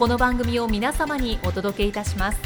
この番組を皆様にお届けいたします。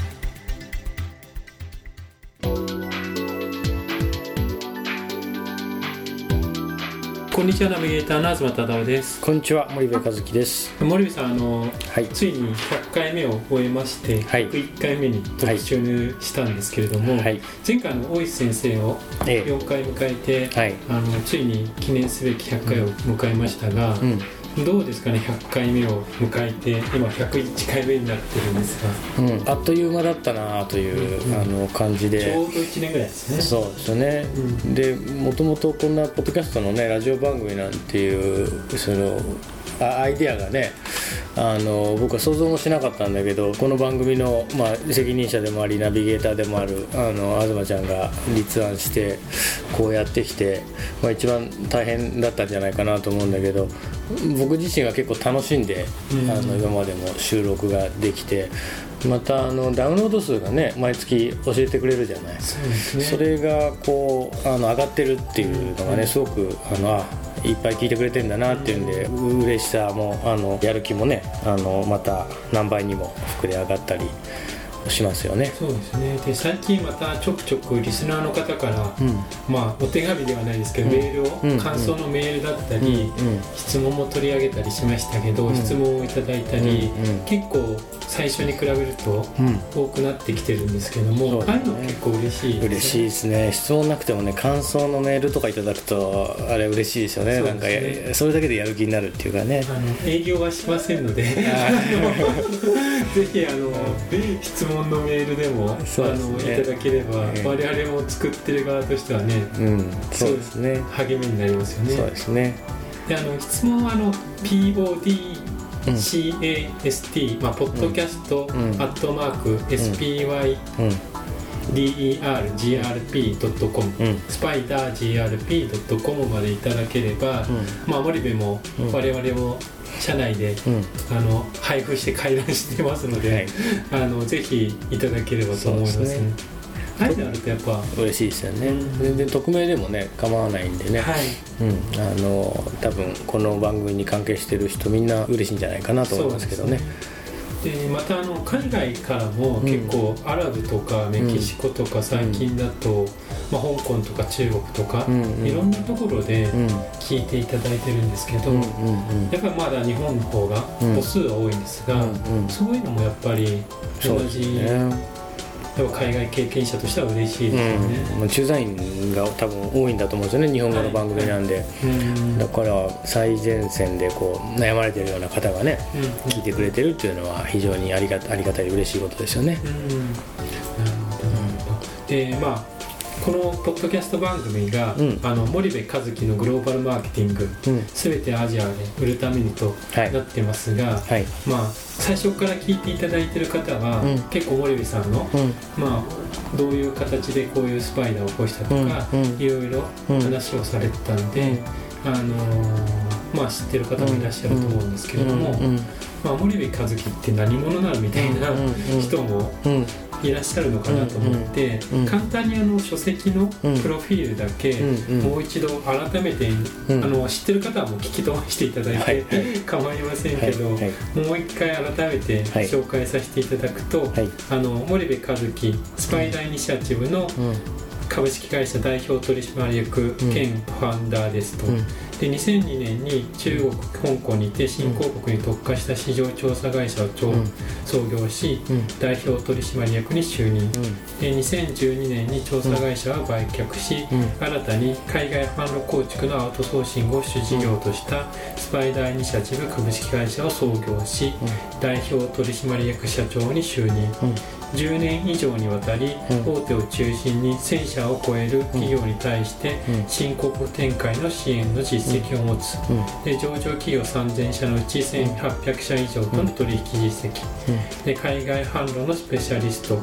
こんにちはナビゲーターの東忠夫です。こんにちは森部和樹です。森部さんあの、はい。ついに100回目を終えまして、はい。101回目に特集したんですけれども、はい。前回の大石先生をえ4回迎えて、えはい。あのついに記念すべき100回を迎えましたが、うんどうですかね100回目を迎えて今101回目になってるんですが。うん、あっという間だったなという、うん。あの感じちでょうど1年ぐらいですね。そうですよね、うん。でもともとこんなポッドキャストのねラジオ番組なんていうそのあアイデアがねあの僕は想像もしなかったんだけどこの番組の、まあ、責任者でもありナビゲーターでもあるあの東ちゃんが立案してこうやってきて、まあ、一番大変だったんじゃないかなと思うんだけど僕自身が結構楽しんで、うんあの今までも収録ができてまたあのダウンロード数がね毎月教えてくれるじゃない。それがこうあの上がってるっていうのがねすごくあのあいっぱい聞いてくれてんだなっていうんで嬉しさもあのやる気もねあのまた何倍にも膨れ上がったりしますよね。そうですね。で最近またちょくちょくリスナーの方から、うん。まあお手紙ではないですけど、うん。メールを、うん。感想のメールだったり、うん。質問も取り上げたりしましたけど、うん。質問をいただいたり、結構最初に比べるとうん。多くなってきてるんですけども、ああいうの結構嬉しいですね。嬉しいですね。質問なくてもね感想のメールとかいただくとあれ嬉しいですよね。そうなんかそれだけでやる気になるっていうかね。あの営業はしませんのであぜひあの質問のメールでも、そうですね。あのいただければ、ええ。我々も作ってる側としてはねうんそうですね。励みになりますよね。そうですね。であの質問はあの PODCAST、まあ、ポッドキャスト、うん。アットマーク SPYDERGRP.com、うん。スパイダー GRP.com までいただければ、まあ、森部もうん。我々も社内で、あの配布して回覧してますので、はい。あのぜひいただければと思いますね。そうですね。ああいうのあるとやっぱ、は嬉しいですよね、うん。全然匿名でもね構わないんでね、い、うん、あの多分この番組に関係してる人みんな嬉しいんじゃないかなと思いますけどね。でまたあの海外からも結構アラブとかメキシコとか最近だと、まあ、香港とか中国とか、うんうん。いろんなところでうん。聞いていただいてるんですけど、うんうんやっぱりまだ日本の方がうん。母数は多いんですが、うんうん。そういうのもやっぱり同じ、ねやっぱ海外経験者としては嬉しいですよね。うん、駐在員が多分多いんだと思うんですよね日本語の番組なんで、うんだから最前線でこう悩まれてるような方がねうん聞いてくれてるっていうのは非常にありがありがたい嬉しいことですよね。うんなるほど。でまあこのポッドキャスト番組が、うん。あの森部和樹のグローバルマーケティングうん。すべてアジアで売るためにとはい。なってますが、はい。まあ最初から聞いていただいてる方は、うん。結構森部さんの、うん。まあ、どういう形でこういうスパイダーを起こしたとか、いろいろうん。話をされてたんで、うん。あのーまあ、知ってる方もいらっしゃると思うんですけれども、うん。まあ、森部和樹って何者なのみたいな人もうんいらっしゃるのかなと思って、うんうん簡単にあの書籍のプロフィールだけ、うんうん。もう一度改めて、うん。あの知ってる方はもう聞き飛ばしていただいて、はい。構いませんけど、はい。はい。もう一回改めてはい。紹介させていただくと、はい。あの森部和樹スパイダーイニシアチブのうん。株式会社代表取締役兼ファウンダーですと、うんで2002年に中国香港にて新興国に特化した市場調査会社を創業しうん。代表取締役に就任。で2012年に調査会社は売却し、うん。新たに海外販路構築のアウトソーシングを主事業としたスパイダーイニシアチブ株式会社を創業し代表取締役社長に就任。うん10年以上にわたりうん。大手を中心に1000社を超える企業に対してうん。新興国展開の支援の実績を持つ。うん。で上場企業3000社のうち1800社以上との取引実績。で海外販路のスペシャリスト。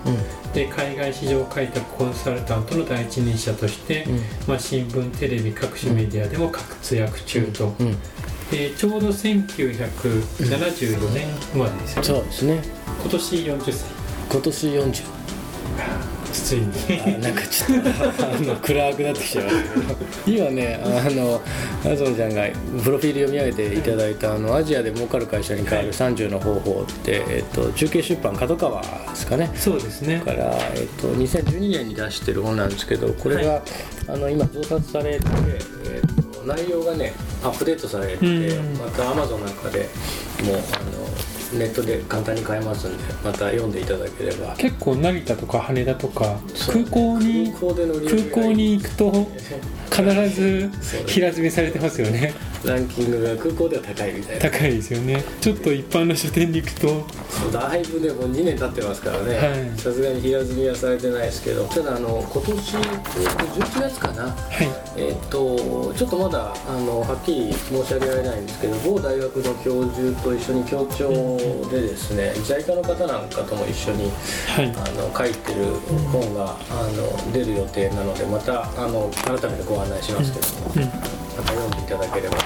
で海外市場開拓コンサルタントの第一人者として、まあ、新聞テレビ各種メディアでも活躍中と、うん。でちょうど1974年生まれですよね、そうですね。今年40歳今年40ついに。あなんかちょっとあの暗くなってきちゃいましたけど今ねあのあずのちゃんがプロフィール読み上げていただいた「あのアジアで儲かる会社に変わる30の方法」って、えっと、中継出版角川ですかね。そうですね。から、えっと、2012年に出してる本なんですけどこれが、はあの今増刷されて、えっと、内容がねアップデートされて、うん。また Amazon なんかでもうあのネットで簡単に買えますんでまた読んでいただければ。結構成田とか羽田とか空港に空港に行くと必ず平積みされてますよねランキングが空港では高いみたいな。高いですよね。ちょっと一般の書店に行くと。だいぶねもう2年経ってますからね。はい。さすがに平積みはされてないですけど。ただあの今年、えーと11月かな。はい。えっ、とちょっとまだあのはっきり申し上げられないんですけど某大学の教授と一緒に協調でですね JICA の方なんかとも一緒にはい。あの書いてる本があの出る予定なのでまたあの改めてご案内しますけども、うん。また読んでいただければ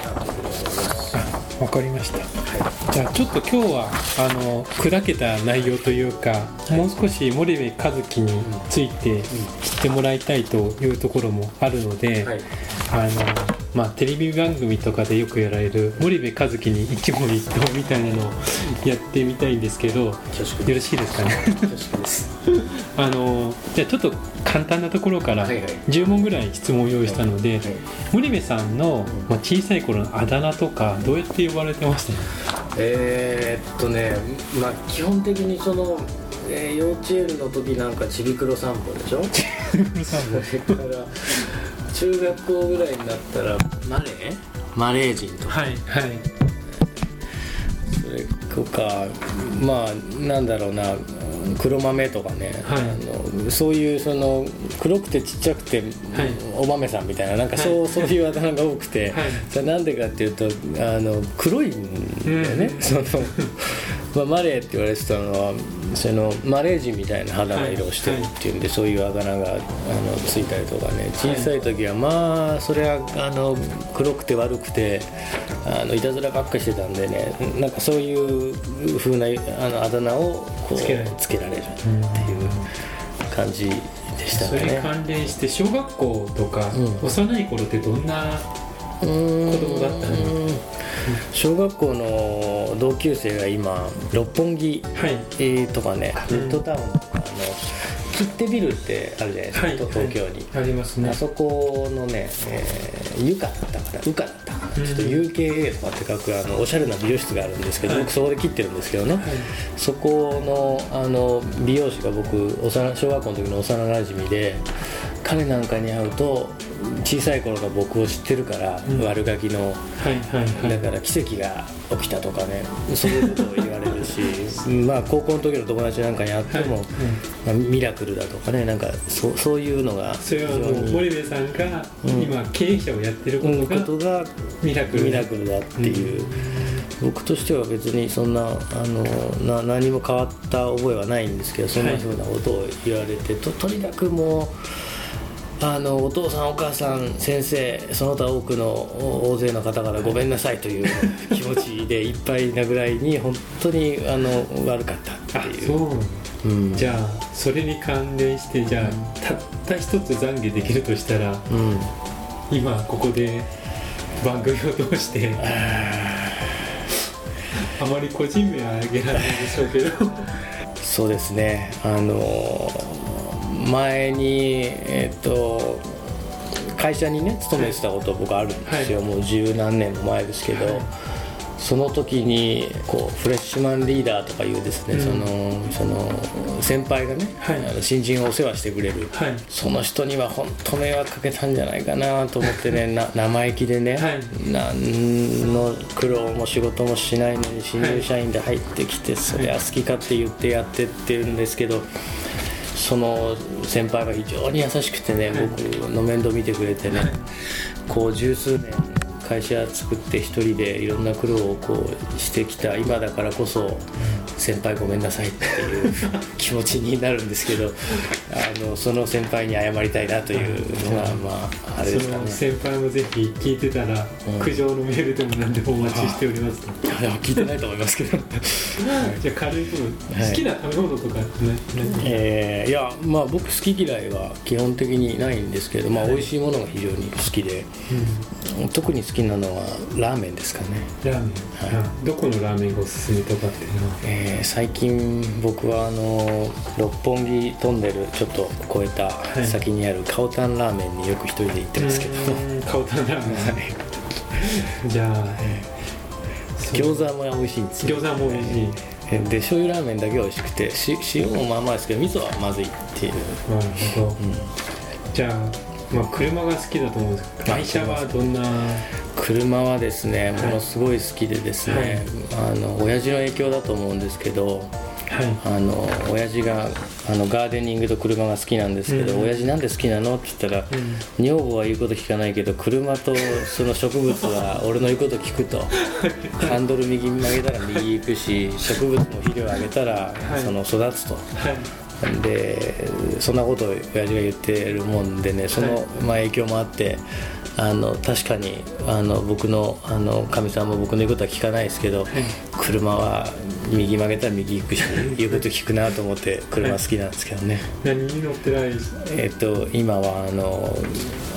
わかりました。はじゃあちょっと今日はあの砕けた内容というか、もう少し森部和樹について知ってもらいたいというところもあるので、い、はい。あのまあ、テレビ番組とかでよくやられる森部和樹に一問一答みたいなのをやってみたいんですけどよろしいですかね？あのじゃあちょっと簡単なところからはいはい。10問ぐらい質問を用意したので、はい森部さんの、まあ、小さい頃のあだ名とかどうやって呼ばれてました？えーっとね、まあ、基本的にその、えー幼稚園の時なんかちびくろ散歩でしょ？それ から中学校ぐらいになったらマレー？マレー人とか。はいはい。それとかまあなんだろうな黒豆とかね、はい。あのそういうその黒くてちっちゃくて、はい。お豆さんみたいななんかそう,、そういうあだ名が多くて、はい。それなんでかっていうとあの黒いんだよね、うん。その、まあ、マレーって言われてたのはそのマレー人みたいな肌の色をしてるっていうんで、そういうあだ名があのついたりとかね小さい時はまあそれはあの黒くて悪くてあのいたずらばっかりしてたんでねなんかそういう風なあのあだ名をこうつけられるつけられるっていう感じでしたそれ。関連して小学校とか、うん。幼い頃ってどんな子供だったの？小学校の同級生が今六本木とかね、うん。ミッドタウンとかあの切手ビルってあるじゃないですか、はい。東京に、ありますね。あそこのね、えー、ユカだったかな。ウカだった。ちょっと UKA とかって書くあのおしゃれな美容室があるんですけど、はい。僕そこで切ってるんですけどね、はい。そこのあの美容師が僕幼小学校の時の幼なじみで彼なんかに会うと小さい頃から僕を知ってるから、うん。悪ガキのはいはいはい。だから奇跡が起きたとかねそういうことを言われるし まあ高校の時の友達なんかに会っても、はいまあ、ミラクルだとかねなんかそそういうのがそれはもう森部さんがうん。今経営者をやってるこうん。とがことがミラクル。ミラクルだっていう、僕としては別にそんなあのな何も変わった覚えはないんですけどそんなふうなことを言われて、ととにかくもうあのお父さんお母さん先生その他多くのお大勢の方からごめんなさいという気持ちでいっぱいなぐらいに本当にあの悪かったあっていう。そう。うんじゃあそれに関連してじゃあたった一つ懺悔できるとしたらうん。今ここで番組を通して あまり個人名は挙げられないでしょうけど。そうですね。あの前にえっと会社にね勤めてたこと僕あるんですよ、はい。もう十何年も前ですけど、はい。その時にこうフレッシュマンリーダーとかいうですね、うん。そのその先輩がね、はい。新人をお世話してくれる、はい。その人には本当迷惑かけたんじゃないかなと思ってね な生意気でね、はい。何の苦労も仕事もしないのに新入社員で入ってきて、そりゃ好き勝手言ってやってってるんですけどその先輩が非常に優しくてね、はい。僕の面倒見てくれてね、こう十数年会社作って一人でいろんな苦労をこうしてきた今だからこそ先輩ごめんなさいっていう気持ちになるんですけど あのその先輩に謝りたいなというのがまああれですかね。その先輩もぜひ聞いてたら、うん。苦情のメールでも何でもお待ちしております。と、いや聞いてないと思いますけど。じゃあ軽い部分、はい。好きな食べ物とかね、ねえーいやまあ僕好き嫌いは基本的にないんですけど、まあ、はい。美味しいものが非常に好きで、特に好きなのはラーメンですかね、ラーメン、はい。どこのラーメンがおすすめとかっていうのは？えー最近僕はあの六本木トンネルちょっと越えたい。先にあるカオタンラーメンによく一人で行ってますけど、うーんカオタンラーメン、じゃあ、そう。餃子も美味しいんですよ。餃子も美味しい。えで醤油ラーメンだけは美味しくてし塩もまあまあですけど味噌はまずいっていう、なるほど、じゃあ、まあ、車が好きだと思うんですけどあ会社はどんな？車はですねはい。ものすごい好きでですね、あの親父の影響だと思うんですけどはい。あの親父があのガーデニングと車が好きなんですけど、うん。親父なんで好きなの？って言ったら、女房は言うこと聞かないけど車とその植物は 俺の言うこと聞くと。ハンドル右に曲げたら右行くし植物も肥料あげたらい。その育つと。はいでそんなことを親父が言ってるもんでねその、はいまあ、影響もあってあの確かにあの僕のあのかみさんも僕の言うことは聞かないですけど、車は右曲げたら右行くし 言うこと聞くなと思って車好きなんですけどね、何に乗ってないえっと今はあの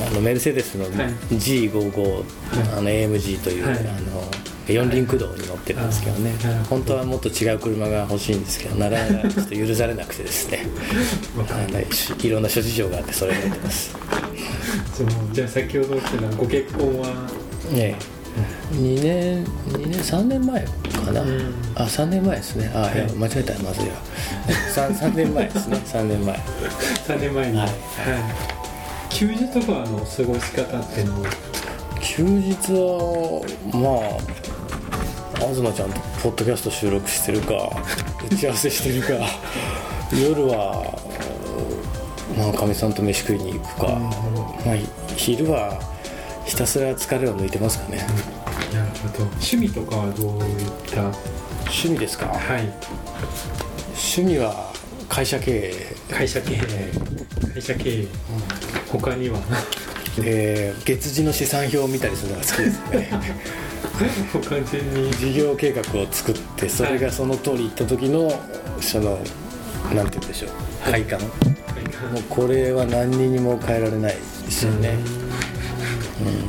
あのメルセデスのはい。G55、あの AMG という、はい。あの四輪駆動に乗ってるんですけどね。あなるほど本当はもっと違う車が欲しいんですけどなかなかちょっと許されなくてですね。い。ろんな諸事情があってそれに乗ってます。じゃあ先ほど言ってたご結婚は？ええ。2年2年3年前かな、うん。あ3年前ですね。あ、はい。間違えたらまずいわ。3, 3年前ですね。3年前。3年前に、ははい。い休日とかの過ごし方っていう？のは休日はまあ東ちゃんとポッドキャスト収録してるか 打ち合わせしてるか 夜はまあかみさんと飯食いに行くか、まあ、昼はひたすら疲れを抜いてますかね、なるほど趣味とかはどういった？趣味ですか？はい。趣味は会社経営。会社経営。会社経営。他には？えー月次の資産表を見たりするのが好きですね。もう完全に事業計画を作ってそれがその通りいった時のそのなんて言うんでしょう。快感。もうこれは何にも変えられないですよね、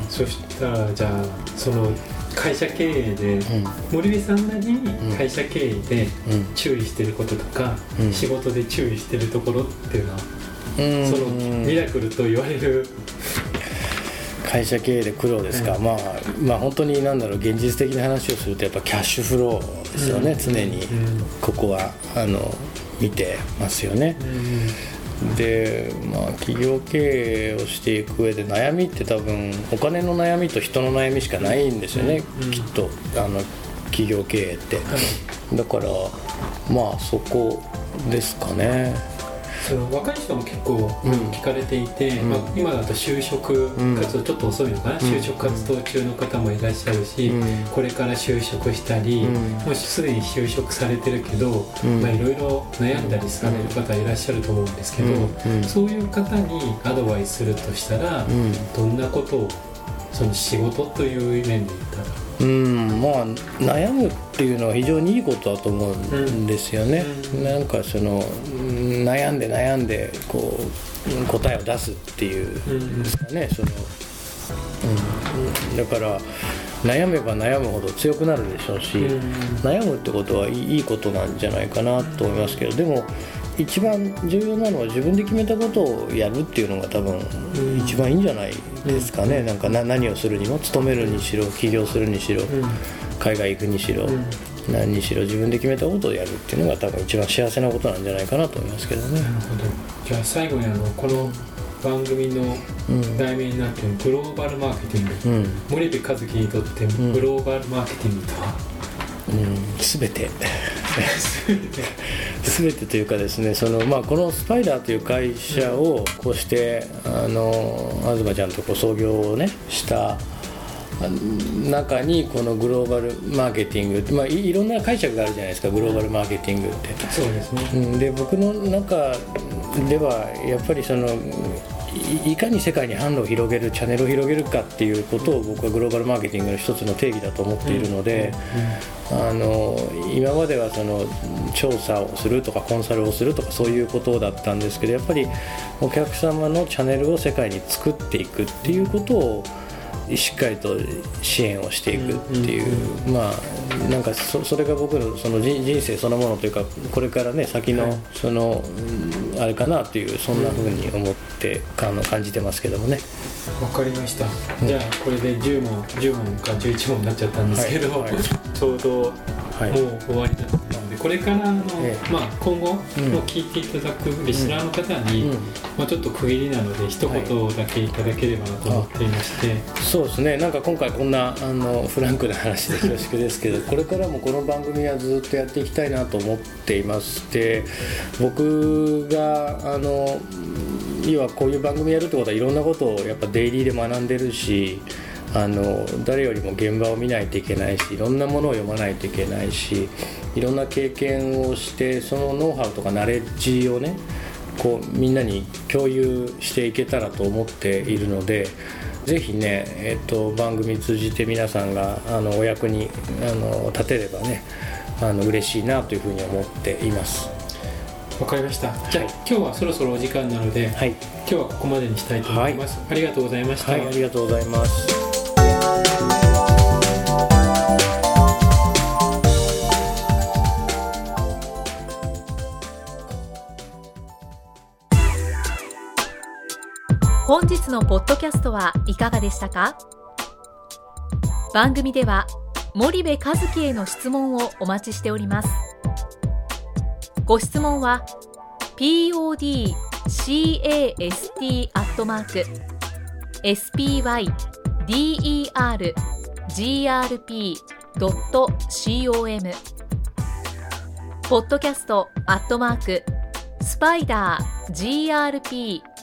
そしたらじゃあその会社経営で、ん。森部さんなりに会社経営でうん。注意してることとか、うん。仕事で注意してるところっていうのは、うん。そのミラクルと言われる会社経営で苦労ですか、まあまあ本当に何だろう現実的な話をするとやっぱキャッシュフローですよね、うん。常に。うん。ここはあの見てますよね、でまあ企業経営をしていく上で悩みって多分お金の悩みと人の悩みしかないんですよね、うんきっとあの企業経営って、だからまあそこですかねその若い人も結構うん。聞かれていて、ん。まあ、今だと就職活動ちょっと遅いのかな、就職活動中の方もいらっしゃるし、うん。これから就職したり、うん。もしすでに就職されてるけど、いろいろ悩んだりされる方いらっしゃると思うんですけど、うん。うん。そういう方にアドバイスするとしたら、うん。どんなことをその仕事という面で言ったら？うんまあ悩むっていうのは非常にいいことだと思うんですよね、うん。なんかそのうん悩んで悩んでこううん答えを出すっていうんですかね、そのうん、だから悩めば悩むほど強くなるでしょうし、うん。悩むってことはいいことなんじゃないかなと思いますけど。でも一番重要なのは自分で決めたことをやるっていうのが多分一番いいんじゃないですかね、うん、なんかな何をするにも勤めるにしろ起業するにしろ、うん、海外行くにしろ、うん、何にしろ自分で決めたことをやるっていうのが多分一番幸せなことなんじゃないかなと思いますけどね。なるほど。じゃあ最後にあのこの番組の題名になっているグローバルマーケティング、うん、森部和樹にとってグローバルマーケティングとは、うん、全て全てというかですねその、まあ、このスパイダーという会社をこうしてあの東ちゃんとこう創業をねした中にこのグローバルマーケティング、まあ、いろんな解釈があるじゃないですかグローバルマーケティングって。そうですね、うん、で僕の中ではやっぱりそのいかに世界に販路を広げるチャンネルを広げるかっていうことを僕はグローバルマーケティングの一つの定義だと思っているので、あの今まではその調査をするとかコンサルをするとかそういうことだったんですけどやっぱりお客様のチャンネルを世界に作っていくっていうことをしっかりと支援をしていくっていう、まあなんかそそれが僕のその人生そのものというかこれからね先のその、あれかなっていうそんなふうに思ってあの感じてますけどもね。わかりました、じゃあこれで10問10問か11問になっちゃったんですけど、ちょうどもう終わりだったこれからの、ええ、まあ、今後も聞いていただくリスナーの方に、うん、まあ、ちょっと区切りなので一言だけいただければなと思っていまして、はい、そうですね。なんか今回こんなあのフランクな話で恐縮 ですけどこれからもこの番組はずっとやっていきたいなと思っていまして僕があの要はこういう番組やるってことはいろんなことをやっぱデイリーで学んでるしあの誰よりも現場を見ないといけないしいろんなものを読まないといけないしいろんな経験をしてそのノウハウとかナレッジをねこうみんなに共有していけたらと思っているのでぜひね、えっと、番組通じて皆さんがあのお役にあの立てればねあの嬉しいなというふうに思っています。わかりました。じゃあ、はい、今日はそろそろお時間なので、はい、今日はここまでにしたいと思います。はい、ありがとうございました。ありがとうございます。日のポッドキャストはいかがでしたか？番組では森部和樹への質問をお待ちしております。ご質問は podcast アットマーク spydergrp.com ポッドキャストアットマークスパイダー grp